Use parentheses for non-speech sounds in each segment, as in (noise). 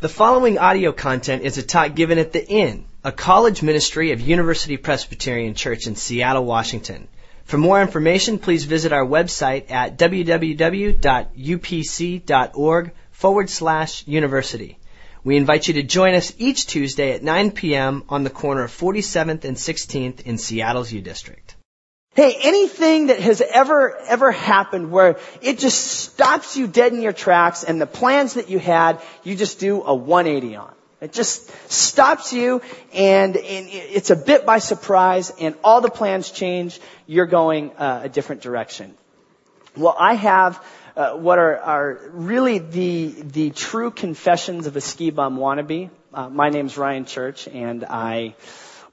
The following audio content is a talk given at the Inn, a college ministry of University Presbyterian Church in Seattle, Washington. For more information, please visit our website at www.upc.org forward slash university. We invite you to join us each Tuesday at 9 p.m. on the corner of 47th and 16th in Seattle's U District. Hey, anything that has ever, ever happened where it just stops you dead in your tracks and the plans that you had, you just do a 180 on. It just stops you and, and it's a bit by surprise and all the plans change. You're going uh, a different direction. Well, I have uh, what are, are really the, the true confessions of a ski bum wannabe. Uh, my name's Ryan Church and I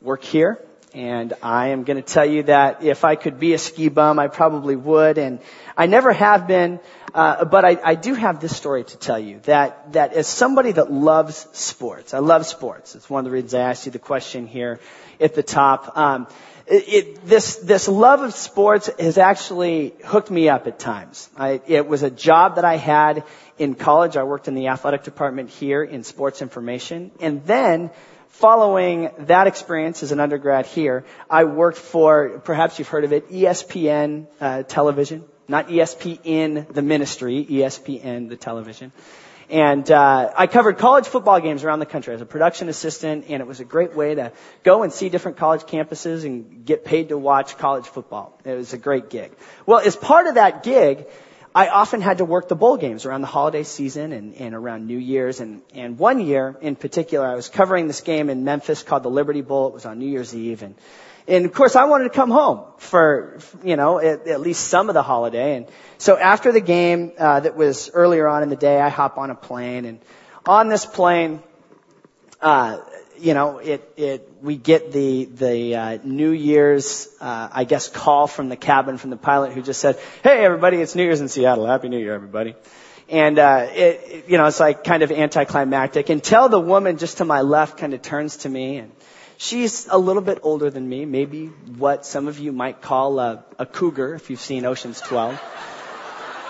work here and I am going to tell you that if I could be a ski bum, I probably would. And I never have been, uh, but I, I do have this story to tell you that that as somebody that loves sports, I love sports. It's one of the reasons I asked you the question here at the top. Um, it, it, this this love of sports has actually hooked me up at times. I, it was a job that I had in college. I worked in the athletic department here in sports information, and then following that experience as an undergrad here, I worked for, perhaps you've heard of it, ESPN uh, television. Not ESPN the ministry, ESPN the television. And uh, I covered college football games around the country as a production assistant, and it was a great way to go and see different college campuses and get paid to watch college football. It was a great gig. Well, as part of that gig, I often had to work the bowl games around the holiday season and, and around New Year's. And, and one year in particular, I was covering this game in Memphis called the Liberty Bowl. It was on New Year's Eve. And, and of course, I wanted to come home for, you know, at, at least some of the holiday. And so after the game uh, that was earlier on in the day, I hop on a plane. And on this plane, uh, you know, it, it, we get the, the, uh, New Year's, uh, I guess call from the cabin from the pilot who just said, Hey everybody, it's New Year's in Seattle. Happy New Year everybody. And, uh, it, it, you know, it's like kind of anticlimactic until the woman just to my left kind of turns to me and she's a little bit older than me, maybe what some of you might call a, a cougar if you've seen Ocean's 12.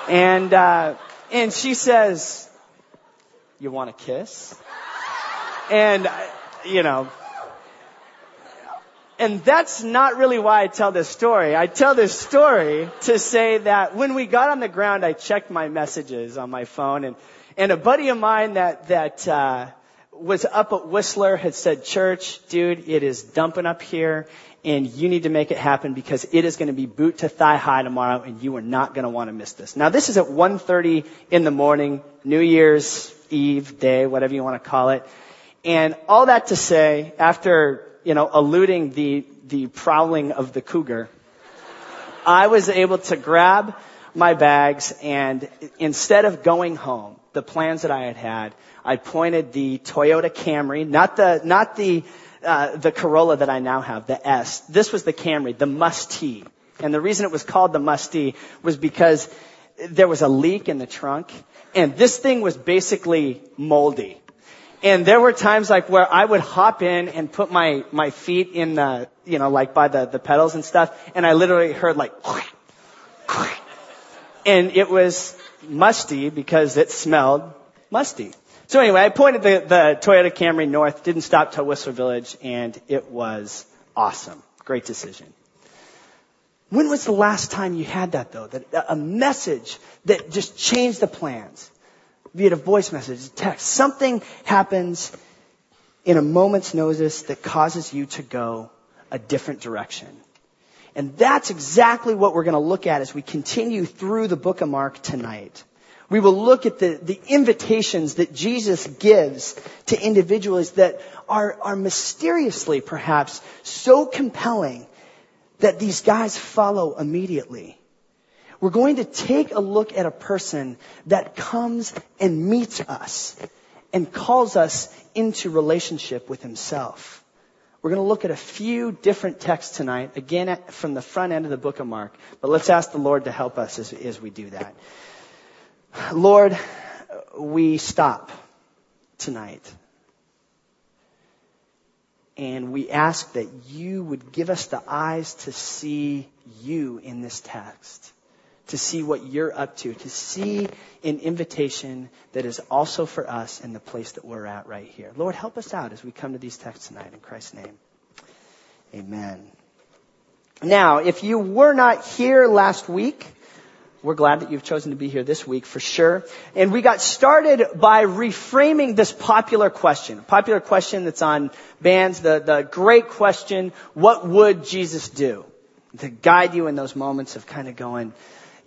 and, uh, and she says, you want a kiss? And, you know, and that's not really why I tell this story. I tell this story to say that when we got on the ground, I checked my messages on my phone, and and a buddy of mine that that uh, was up at Whistler had said, "Church, dude, it is dumping up here, and you need to make it happen because it is going to be boot to thigh high tomorrow, and you are not going to want to miss this." Now, this is at 1:30 in the morning, New Year's Eve day, whatever you want to call it. And all that to say, after, you know, eluding the, the prowling of the cougar, I was able to grab my bags and instead of going home, the plans that I had had, I pointed the Toyota Camry, not the, not the, uh, the Corolla that I now have, the S. This was the Camry, the Must-T. And the reason it was called the Must-T was because there was a leak in the trunk and this thing was basically moldy. And there were times like where I would hop in and put my, my feet in the, you know, like by the, the pedals and stuff, and I literally heard like, (laughs) and it was musty because it smelled musty. So anyway, I pointed the, the Toyota Camry north, didn't stop till Whistler Village, and it was awesome. Great decision. When was the last time you had that though? That a message that just changed the plans? Be it a voice message, a text, something happens in a moment's notice that causes you to go a different direction. And that's exactly what we're going to look at as we continue through the book of Mark tonight. We will look at the, the invitations that Jesus gives to individuals that are, are mysteriously perhaps so compelling that these guys follow immediately. We're going to take a look at a person that comes and meets us and calls us into relationship with himself. We're going to look at a few different texts tonight, again from the front end of the book of Mark. But let's ask the Lord to help us as, as we do that. Lord, we stop tonight. And we ask that you would give us the eyes to see you in this text to see what you're up to, to see an invitation that is also for us in the place that we're at right here. Lord, help us out as we come to these texts tonight in Christ's name. Amen. Now, if you were not here last week, we're glad that you've chosen to be here this week for sure. And we got started by reframing this popular question, a popular question that's on bands, the, the great question, what would Jesus do? To guide you in those moments of kind of going,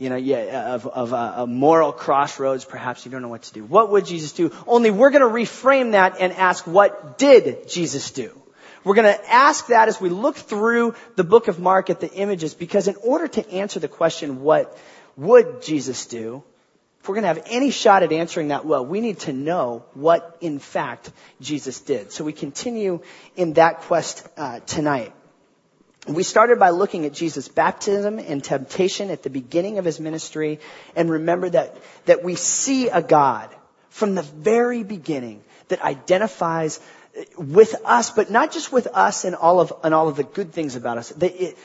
you know, yeah, of, of a, a moral crossroads, perhaps you don't know what to do. What would Jesus do? Only we're going to reframe that and ask, what did Jesus do? We're going to ask that as we look through the book of Mark at the images, because in order to answer the question, what would Jesus do? If we're going to have any shot at answering that well, we need to know what, in fact, Jesus did. So we continue in that quest uh, tonight. We started by looking at Jesus' baptism and temptation at the beginning of his ministry, and remember that, that we see a God from the very beginning that identifies with us, but not just with us and all of, and all of the good things about us. It,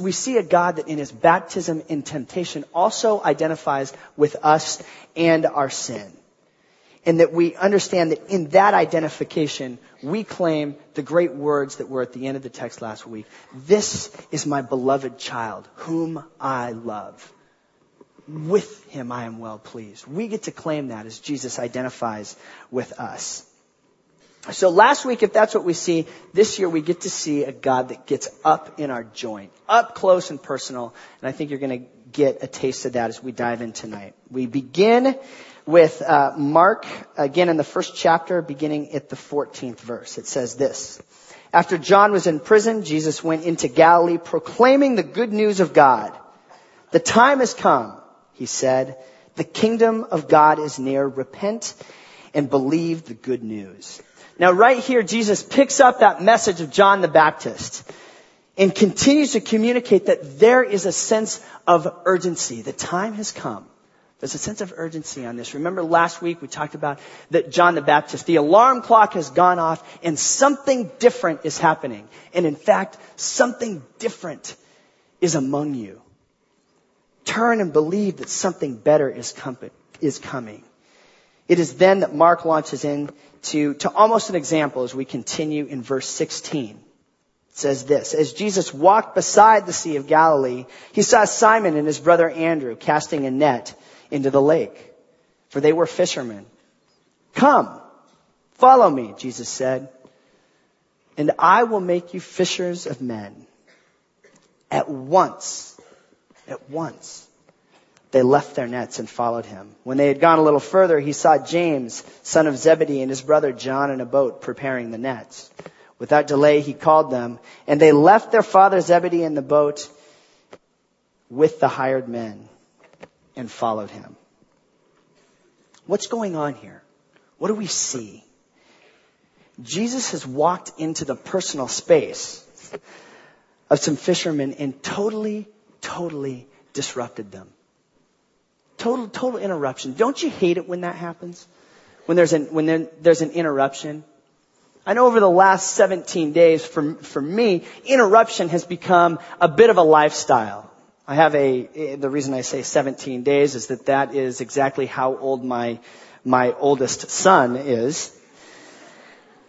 we see a God that in his baptism and temptation also identifies with us and our sin. And that we understand that in that identification, we claim the great words that were at the end of the text last week. This is my beloved child, whom I love. With him I am well pleased. We get to claim that as Jesus identifies with us. So last week, if that's what we see, this year we get to see a God that gets up in our joint, up close and personal. And I think you're going to get a taste of that as we dive in tonight. We begin with uh, Mark, again in the first chapter, beginning at the 14th verse. It says this. After John was in prison, Jesus went into Galilee proclaiming the good news of God. The time has come, he said. The kingdom of God is near. Repent and believe the good news. Now right here, Jesus picks up that message of John the Baptist and continues to communicate that there is a sense of urgency. The time has come. There's a sense of urgency on this. Remember last week we talked about that John the Baptist, the alarm clock has gone off and something different is happening. And in fact, something different is among you. Turn and believe that something better is coming. It is then that Mark launches into to almost an example as we continue in verse 16. It says this, as Jesus walked beside the Sea of Galilee, he saw Simon and his brother Andrew casting a net into the lake, for they were fishermen. Come, follow me, Jesus said, and I will make you fishers of men. At once, at once, they left their nets and followed him. When they had gone a little further, he saw James, son of Zebedee, and his brother John in a boat preparing the nets. Without delay, he called them, and they left their father Zebedee in the boat with the hired men and followed him. What's going on here? What do we see? Jesus has walked into the personal space of some fishermen and totally, totally disrupted them. Total, total interruption. Don't you hate it when that happens? When there's an, when there, there's an interruption? I know over the last 17 days, for, for me, interruption has become a bit of a lifestyle. I have a, the reason I say 17 days is that that is exactly how old my, my oldest son is.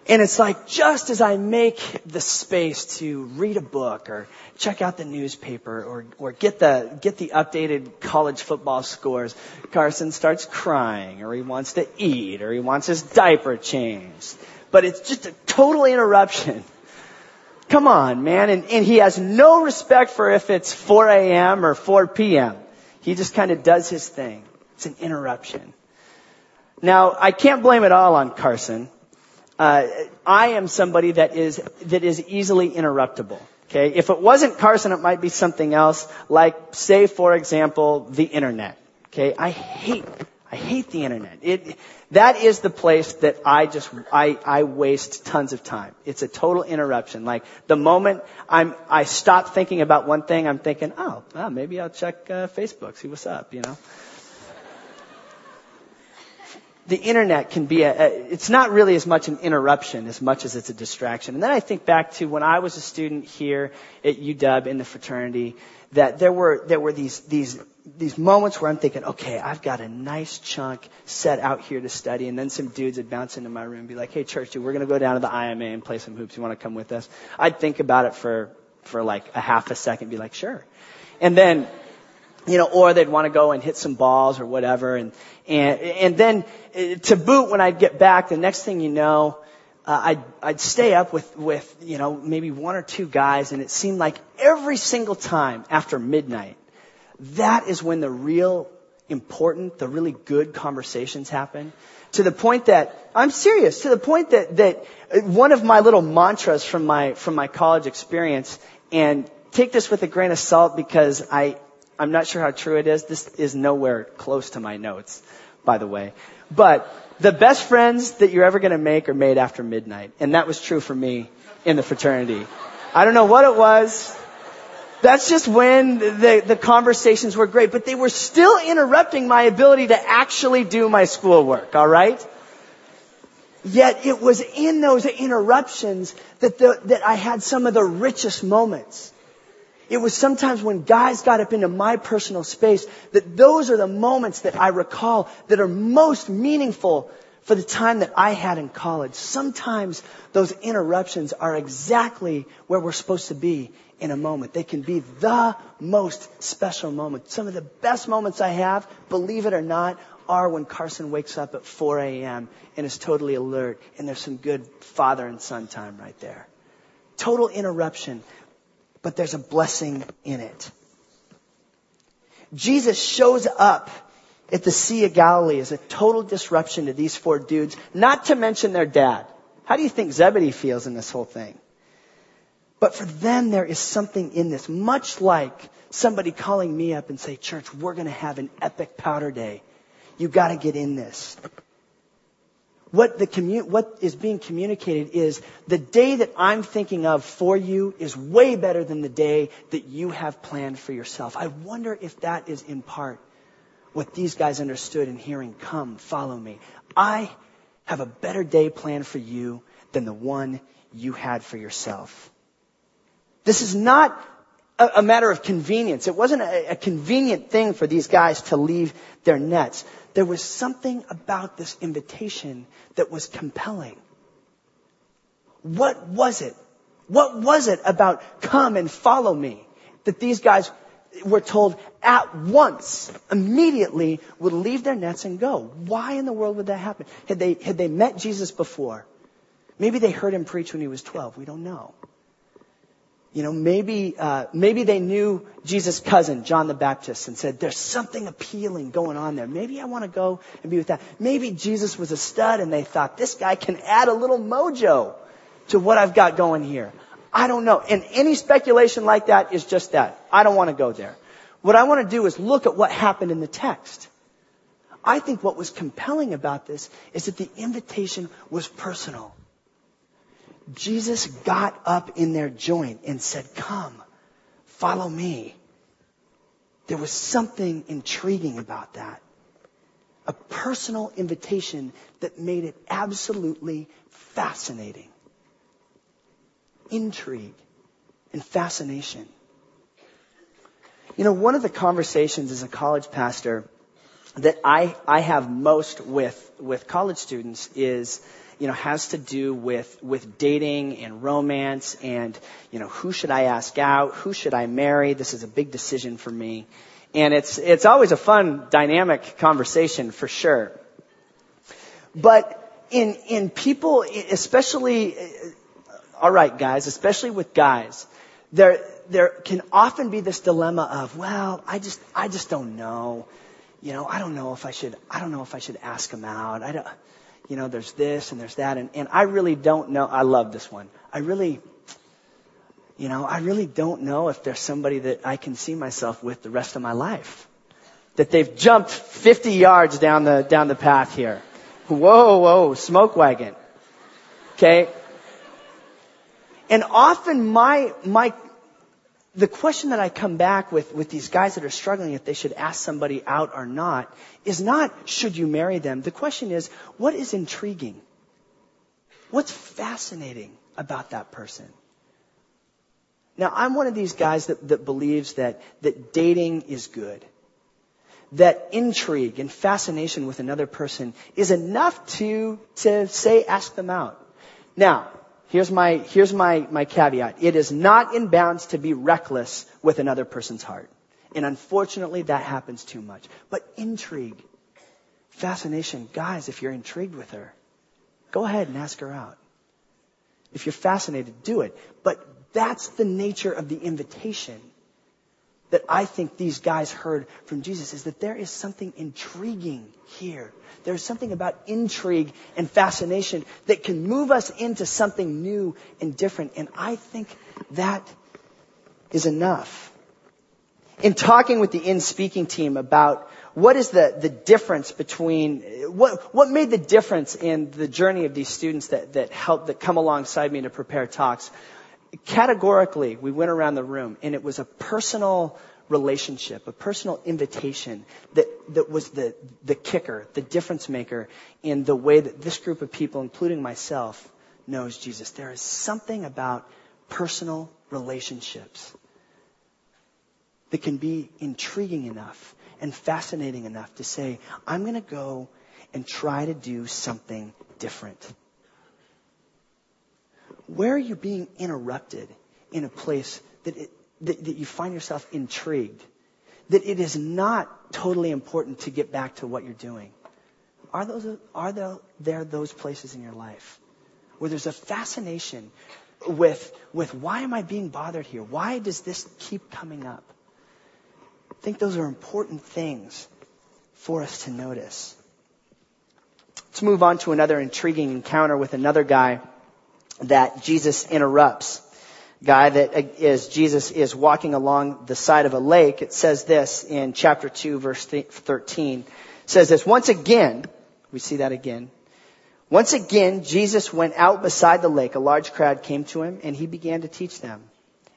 And it's like just as I make the space to read a book or check out the newspaper or, or get the, get the updated college football scores, Carson starts crying or he wants to eat or he wants his diaper changed. But it's just a total interruption. Come on, man. And, and he has no respect for if it's 4 a.m. or 4 p.m. He just kind of does his thing. It's an interruption. Now, I can't blame it all on Carson uh, I am somebody that is that is easily interruptible. Okay, if it wasn't Carson, it might be something else, like say, for example, the internet. Okay, I hate I hate the internet. It that is the place that I just I I waste tons of time. It's a total interruption. Like the moment I'm I stop thinking about one thing, I'm thinking, oh, well, maybe I'll check uh, Facebook, see what's up, you know the internet can be a, a, it's not really as much an interruption as much as it's a distraction. And then I think back to when I was a student here at UW in the fraternity, that there were, there were these, these these moments where I'm thinking, okay, I've got a nice chunk set out here to study, and then some dudes would bounce into my room and be like, hey, church dude, we're to go down to the IMA and play some hoops. You want to come with us? I'd think about it for, for like a half a second, be like, sure. And then, you know, or they'd want to go and hit some balls or whatever, and, and, and then uh, to boot, when I'd get back, the next thing you know, uh, I'd, I'd stay up with, with, you know, maybe one or two guys, and it seemed like every single time after midnight, that is when the real important, the really good conversations happen. To the point that, I'm serious, to the point that, that one of my little mantras from my, from my college experience, and take this with a grain of salt because I, I'm not sure how true it is. This is nowhere close to my notes, by the way. But the best friends that you're ever going to make are made after midnight. And that was true for me in the fraternity. I don't know what it was. That's just when the, the conversations were great, but they were still interrupting my ability to actually do my schoolwork, alright? Yet it was in those interruptions that the, that I had some of the richest moments. It was sometimes when guys got up into my personal space that those are the moments that I recall that are most meaningful for the time that I had in college. Sometimes those interruptions are exactly where we're supposed to be in a moment. They can be the most special moment. Some of the best moments I have, believe it or not, are when Carson wakes up at 4 a.m. and is totally alert and there's some good father and son time right there. Total interruption, but there's a blessing in it. Jesus shows up at the Sea of Galilee is a total disruption to these four dudes, not to mention their dad. How do you think Zebedee feels in this whole thing? But for them, there is something in this, much like somebody calling me up and say, church, we're going to have an epic powder day. You got to get in this. What the commu- what is being communicated is the day that I'm thinking of for you is way better than the day that you have planned for yourself. I wonder if that is in part what these guys understood in hearing, come, follow me. I have a better day planned for you than the one you had for yourself. This is not a, a matter of convenience. It wasn't a, a convenient thing for these guys to leave their nets. There was something about this invitation that was compelling. What was it? What was it about come and follow me that these guys were told at once, immediately, would leave their nets and go. Why in the world would that happen? Had they, had they met Jesus before? Maybe they heard him preach when he was 12. We don't know. You know, maybe, uh, maybe they knew Jesus' cousin, John the Baptist, and said, there's something appealing going on there. Maybe I want to go and be with that. Maybe Jesus was a stud and they thought, this guy can add a little mojo to what I've got going here. I don't know. And any speculation like that is just that. I don't want to go there. What I want to do is look at what happened in the text. I think what was compelling about this is that the invitation was personal. Jesus got up in their joint and said, Come, follow me. There was something intriguing about that. A personal invitation that made it absolutely fascinating. Intrigue and fascination. You know, one of the conversations as a college pastor that I, I have most with, with college students is you know, has to do with, with dating and romance and, you know, who should I ask out? Who should I marry? This is a big decision for me. And it's, it's always a fun, dynamic conversation for sure. But in, in people, especially, alright guys, especially with guys, there, there can often be this dilemma of, well, I just, I just don't know. You know, I don't know if I should, I don't know if I should ask him out. I don't, you know, there's this and there's that. And, and I really don't know. I love this one. I really, you know, I really don't know if there's somebody that I can see myself with the rest of my life. That they've jumped 50 yards down the, down the path here. Whoa, whoa, smoke wagon. Okay? And often my, my the question that I come back with, with these guys that are struggling if they should ask somebody out or not is not should you marry them. The question is what is intriguing? What's fascinating about that person? Now I'm one of these guys that, that believes that, that dating is good. that intrigue and fascination with another person is enough to, to say, ask them out. Now, here's my, here's my, my caveat. It is not in bounds to be reckless with another person's heart. And unfortunately, that happens too much. But intrigue, fascination, guys, if you're intrigued with her, go ahead and ask her out. If you're fascinated, do it. But that's the nature of the invitation that I think these guys heard from Jesus is that there is something intriguing here. There's something about intrigue and fascination that can move us into something new and different. And I think that is enough. In talking with the in speaking team about what is the, the difference between what what made the difference Inn the journey of these students that, that help that come alongside me to prepare talks categorically, we went around the room and it was a personal relationship, a personal invitation that, that was the, the kicker, the difference maker in the way that this group of people, including myself, knows Jesus. There is something about personal relationships that can be intriguing enough and fascinating enough to say, I'm going to go and try to do something different. Where are you being interrupted in a place that, it, that, that you find yourself intrigued? That it is not totally important to get back to what you're doing. Are, those, are there, there those places in your life where there's a fascination with, with why am I being bothered here? Why does this keep coming up? I think those are important things for us to notice. Let's move on to another intriguing encounter with another guy that Jesus interrupts. Guy that is, Jesus is walking along the side of a lake. It says this in chapter 2 verse 13. It says this, once again, we see that again. Once again, Jesus went out beside the lake. A large crowd came to him and he began to teach them.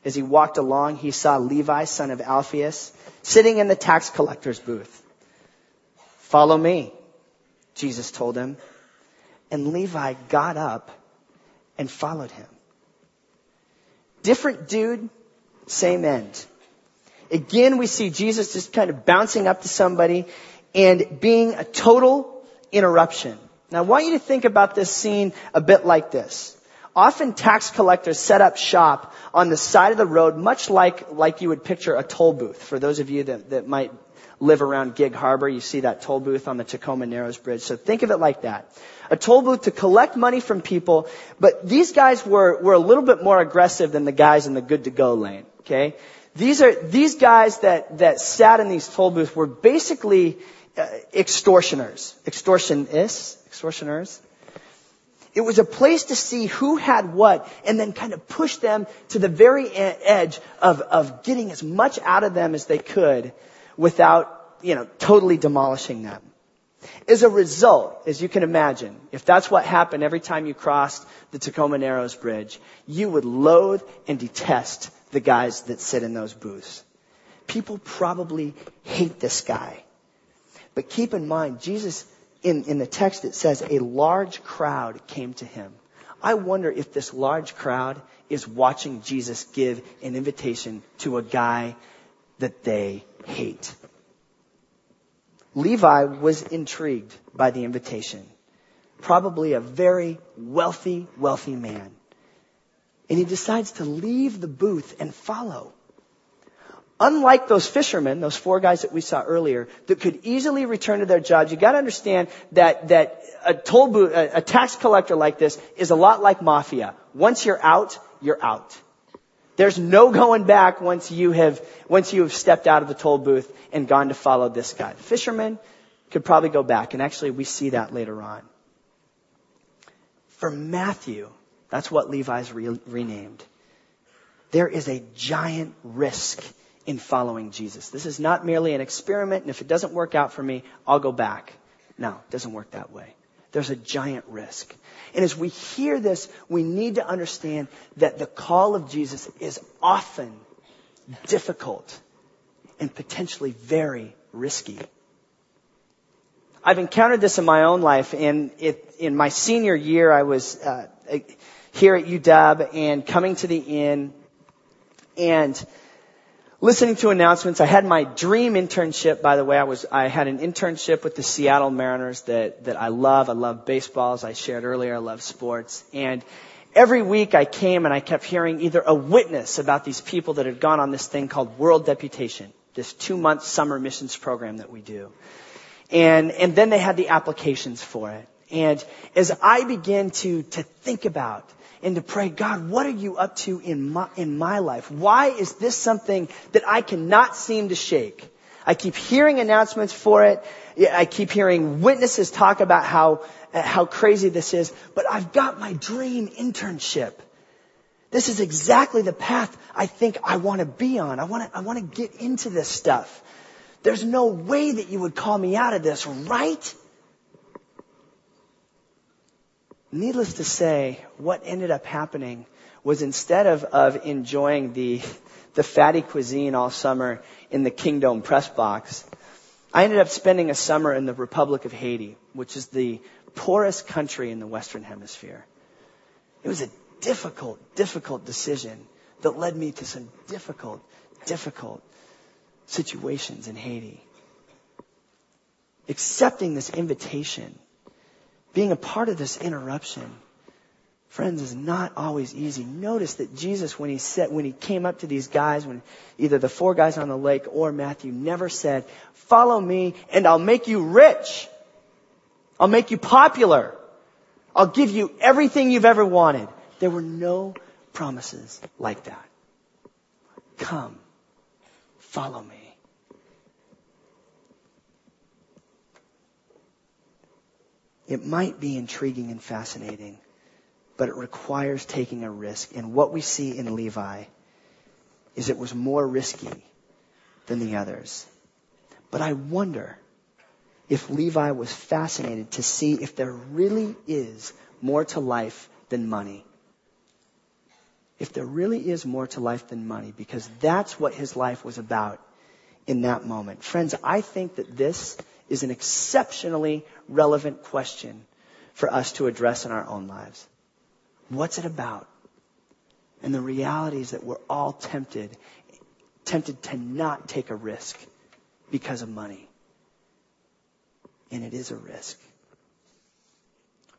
As he walked along, he saw Levi, son of Alphaeus, sitting in the tax collector's booth. Follow me, Jesus told him. And Levi got up and followed him. Different dude, same end. Again, we see Jesus just kind of bouncing up to somebody and being a total interruption. Now, I want you to think about this scene a bit like this. Often tax collectors set up shop on the side of the road, much like, like you would picture a toll booth. For those of you that, that might live around Gig Harbor, you see that toll booth on the Tacoma Narrows Bridge. So think of it like that a toll booth to collect money from people, but these guys were, were a little bit more aggressive than the guys in the good to go lane, okay? These are, these guys that, that sat in these toll booths were basically uh, extortioners, extortionists, extortioners. It was a place to see who had what and then kind of push them to the very edge of, of getting as much out of them as they could without, you know, totally demolishing them. As a result, as you can imagine, if that's what happened every time you crossed the Tacoma Narrows Bridge, you would loathe and detest the guys that sit in those booths. People probably hate this guy. But keep in mind, Jesus, in, in the text it says a large crowd came to him. I wonder if this large crowd is watching Jesus give an invitation to a guy that they hate. Levi was intrigued by the invitation. Probably a very wealthy, wealthy man. And he decides to leave the booth and follow. Unlike those fishermen, those four guys that we saw earlier, that could easily return to their jobs, you gotta understand that, that a toll booth, a, a tax collector like this is a lot like mafia. Once you're out, you're out. There's no going back once you have, once you have stepped out of the toll booth and gone to follow this guy. The fisherman could probably go back, and actually we see that later on. For Matthew, that's what Levi's re- renamed. There is a giant risk in following Jesus. This is not merely an experiment, and if it doesn't work out for me, I'll go back. No, it doesn't work that way. There's a giant risk. And as we hear this, we need to understand that the call of Jesus is often difficult and potentially very risky. I've encountered this in my own life. In, it, in my senior year, I was uh, here at UW and coming to the inn and listening to announcements. I had my dream internship, by the way. I was, I had an internship with the Seattle Mariners that, that I love. I love baseball, as I shared earlier. I love sports. And every week I came and I kept hearing either a witness about these people that had gone on this thing called World Deputation, this two month summer missions program that we do. And, and then they had the applications for it. And as I began to, to think about and to pray, God, what are you up to in my, in my life? Why is this something that I cannot seem to shake? I keep hearing announcements for it. I keep hearing witnesses talk about how, uh, how crazy this is, but I've got my dream internship. This is exactly the path I think I want to be on. I want to, I want to get into this stuff. There's no way that you would call me out of this, right? Needless to say, what ended up happening was instead of, of enjoying the, the fatty cuisine all summer in the Kingdome press box, I ended up spending a summer in the Republic of Haiti, which is the poorest country in the Western Hemisphere. It was a difficult, difficult decision that led me to some difficult, difficult situations in Haiti. Accepting this invitation being a part of this interruption, friends, is not always easy. Notice that Jesus, when he said, when he came up to these guys, when either the four guys on the lake or Matthew, never said, follow me and I'll make you rich. I'll make you popular. I'll give you everything you've ever wanted. There were no promises like that. Come, follow me. It might be intriguing and fascinating, but it requires taking a risk. And what we see in Levi is it was more risky than the others. But I wonder if Levi was fascinated to see if there really is more to life than money. If there really is more to life than money, because that's what his life was about in that moment. Friends, I think that this is an exceptionally relevant question for us to address in our own lives. What's it about? And the reality is that we're all tempted, tempted to not take a risk because of money. And it is a risk.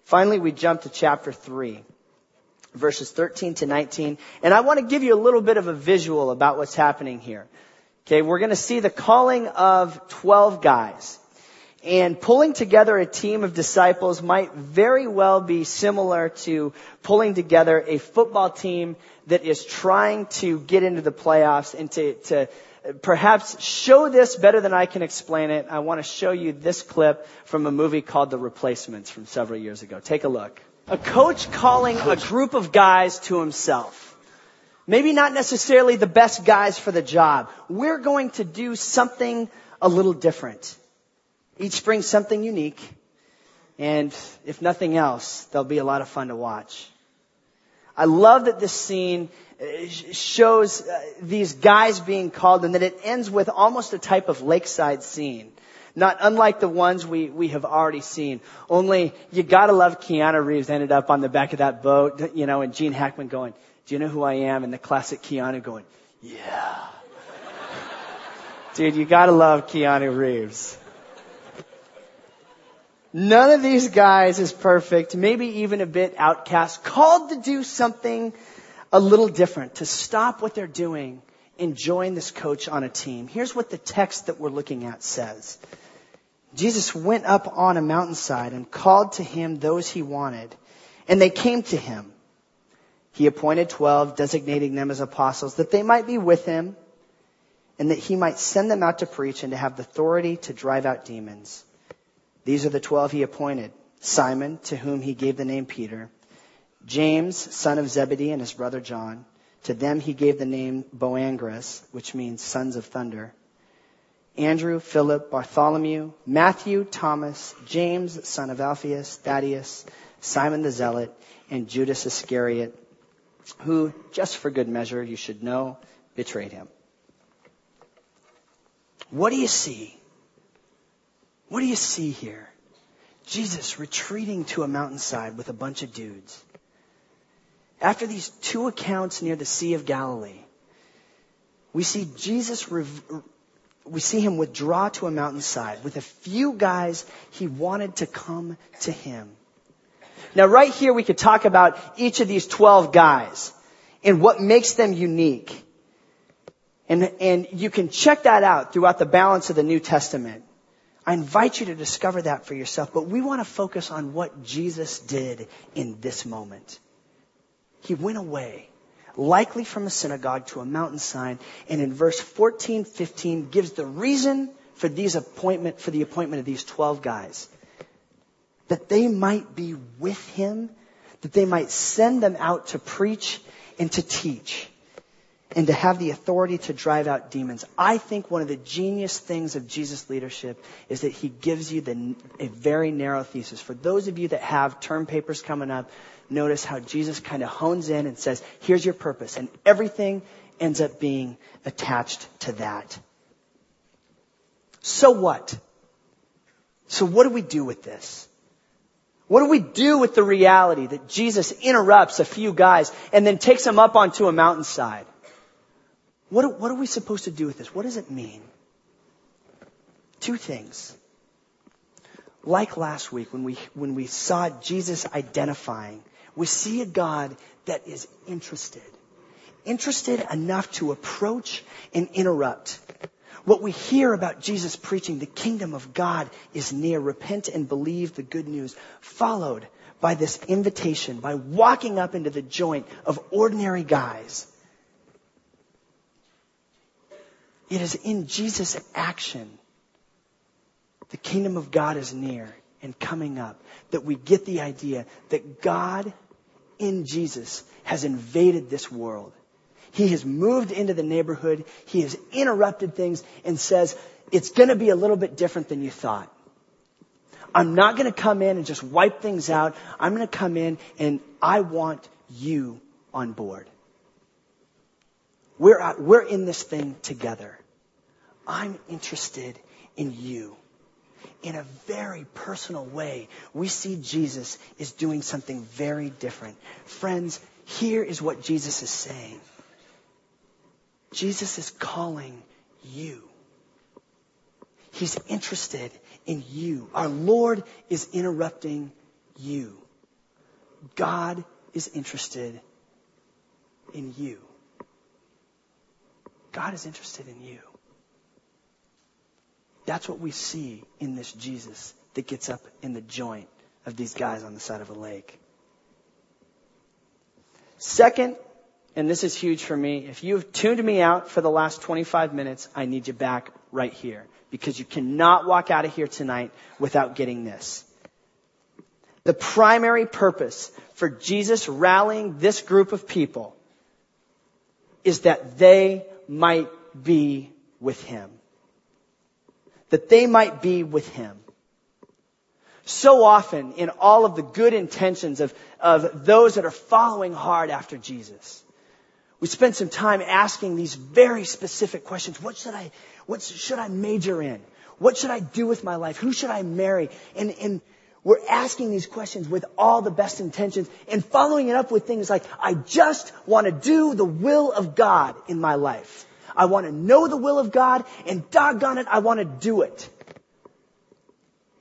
Finally, we jump to chapter 3, verses 13 to 19. And I want to give you a little bit of a visual about what's happening here. Okay, we're going to see the calling of 12 guys. And pulling together a team of disciples might very well be similar to pulling together a football team that is trying to get into the playoffs and to, to perhaps show this better than I can explain it. I want to show you this clip from a movie called The Replacements from several years ago. Take a look. A coach calling a group of guys to himself. Maybe not necessarily the best guys for the job. We're going to do something a little different. Each brings something unique. And if nothing else, they'll be a lot of fun to watch. I love that this scene uh, shows uh, these guys being called and that it ends with almost a type of lakeside scene. Not unlike the ones we, we have already seen. Only you gotta love Keanu Reeves ended up on the back of that boat, you know, and Gene Hackman going, do you know who I am? And the classic Keanu going, yeah. Dude, you gotta love Keanu Reeves. None of these guys is perfect, maybe even a bit outcast, called to do something a little different, to stop what they're doing and join this coach on a team. Here's what the text that we're looking at says. Jesus went up on a mountainside and called to him those he wanted, and they came to him. He appointed twelve, designating them as apostles, that they might be with him, and that he might send them out to preach and to have the authority to drive out demons. These are the twelve he appointed. Simon, to whom he gave the name Peter. James, son of Zebedee, and his brother John. To them he gave the name Boanerges, which means sons of thunder. Andrew, Philip, Bartholomew, Matthew, Thomas, James, son of Alphaeus, Thaddeus, Simon the Zealot, and Judas Iscariot, who, just for good measure, you should know, betrayed him. What do you see what do you see here? Jesus retreating to a mountainside with a bunch of dudes. After these two accounts near the Sea of Galilee, we see Jesus, we see him withdraw to a mountainside with a few guys he wanted to come to him. Now right here we could talk about each of these 12 guys and what makes them unique. And, and you can check that out throughout the balance of the New Testament. I invite you to discover that for yourself, but we want to focus on what Jesus did in this moment. He went away, likely from a synagogue to a mountainside, and in verse 14, 15 gives the reason for these appointment, for the appointment of these 12 guys. That they might be with him, that they might send them out to preach and to teach and to have the authority to drive out demons. I think one of the genius things of Jesus' leadership is that he gives you the, a very narrow thesis. For those of you that have term papers coming up, notice how Jesus kind of hones in and says, here's your purpose. And everything ends up being attached to that. So what? So what do we do with this? What do we do with the reality that Jesus interrupts a few guys and then takes them up onto a mountainside? What, what are we supposed to do with this? What does it mean? Two things. Like last week when we, when we saw Jesus identifying, we see a God that is interested. Interested enough to approach and interrupt. What we hear about Jesus preaching, the kingdom of God is near. Repent and believe the good news. Followed by this invitation, by walking up into the joint of ordinary guys It is in Jesus' action, the kingdom of God is near and coming up, that we get the idea that God in Jesus has invaded this world. He has moved into the neighborhood. He has interrupted things and says, it's going to be a little bit different than you thought. I'm not going to come in and just wipe things out. I'm going to come in and I want you on board. We're, we're in this thing together. I'm interested in you. In a very personal way, we see Jesus is doing something very different. Friends, here is what Jesus is saying. Jesus is calling you. He's interested in you. Our Lord is interrupting you. God is interested in you. God is interested in you. That's what we see in this Jesus that gets up in the joint of these guys on the side of a lake. Second, and this is huge for me, if you've tuned me out for the last 25 minutes, I need you back right here because you cannot walk out of here tonight without getting this. The primary purpose for Jesus rallying this group of people is that they might be with him that they might be with him. So often in all of the good intentions of, of those that are following hard after Jesus, we spend some time asking these very specific questions. What should I, what should I major in? What should I do with my life? Who should I marry? And, and we're asking these questions with all the best intentions and following it up with things like, I just want to do the will of God in my life. I want to know the will of God, and doggone it, I want to do it.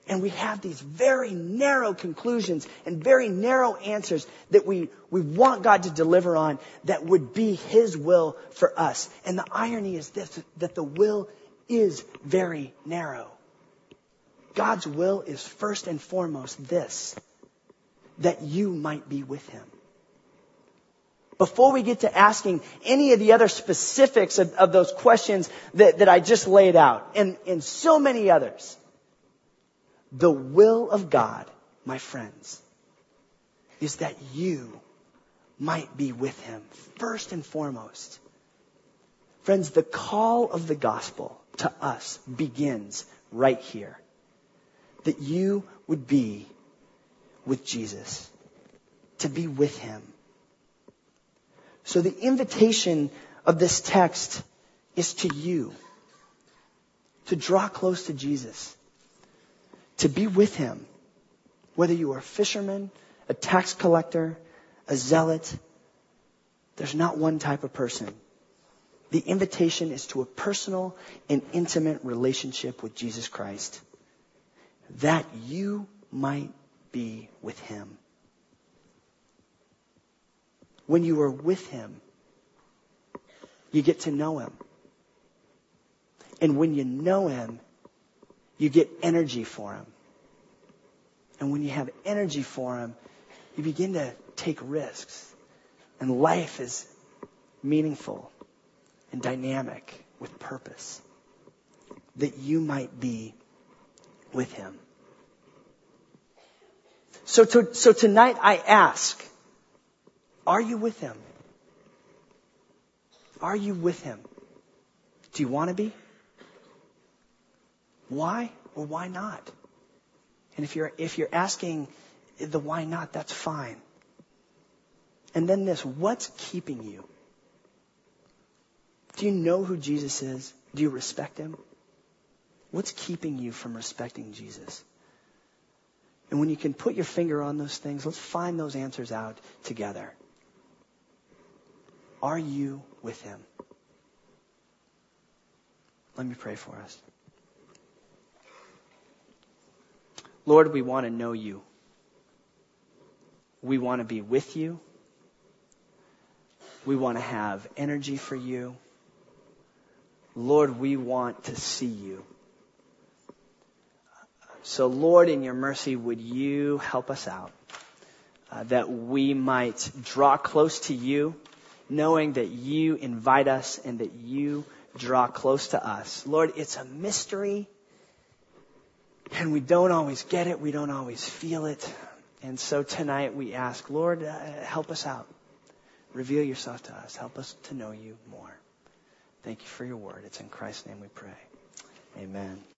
And we have these very narrow conclusions and very narrow answers that we, we want God to deliver on that would be His will for us. And the irony is this, that the will is very narrow. God's will is first and foremost this, that you might be with Him before we get to asking any of the other specifics of, of those questions that, that I just laid out, and, and so many others, the will of God, my friends, is that you might be with Him first and foremost. Friends, the call of the gospel to us begins right here. That you would be with Jesus, to be with Him. So the invitation of this text is to you to draw close to Jesus, to be with him, whether you are a fisherman, a tax collector, a zealot. There's not one type of person. The invitation is to a personal and intimate relationship with Jesus Christ that you might be with Him. When you are with Him, you get to know Him. And when you know Him, you get energy for Him. And when you have energy for Him, you begin to take risks. And life is meaningful and dynamic with purpose. That you might be with Him. So, to, so tonight I ask, are you with Him? Are you with Him? Do you want to be? Why or why not? And if you're, if you're asking the why not, that's fine. And then this, what's keeping you? Do you know who Jesus is? Do you respect him? What's keeping you from respecting Jesus? And when you can put your finger on those things, let's find those answers out together. Are you with him? Let me pray for us. Lord, we want to know you. We want to be with you. We want to have energy for you. Lord, we want to see you. So, Lord, in your mercy, would you help us out uh, that we might draw close to you, knowing that you invite us and that you draw close to us. Lord, it's a mystery, and we don't always get it, we don't always feel it. And so tonight we ask, Lord, uh, help us out. Reveal yourself to us. Help us to know you more. Thank you for your word. It's in Christ's name we pray. Amen.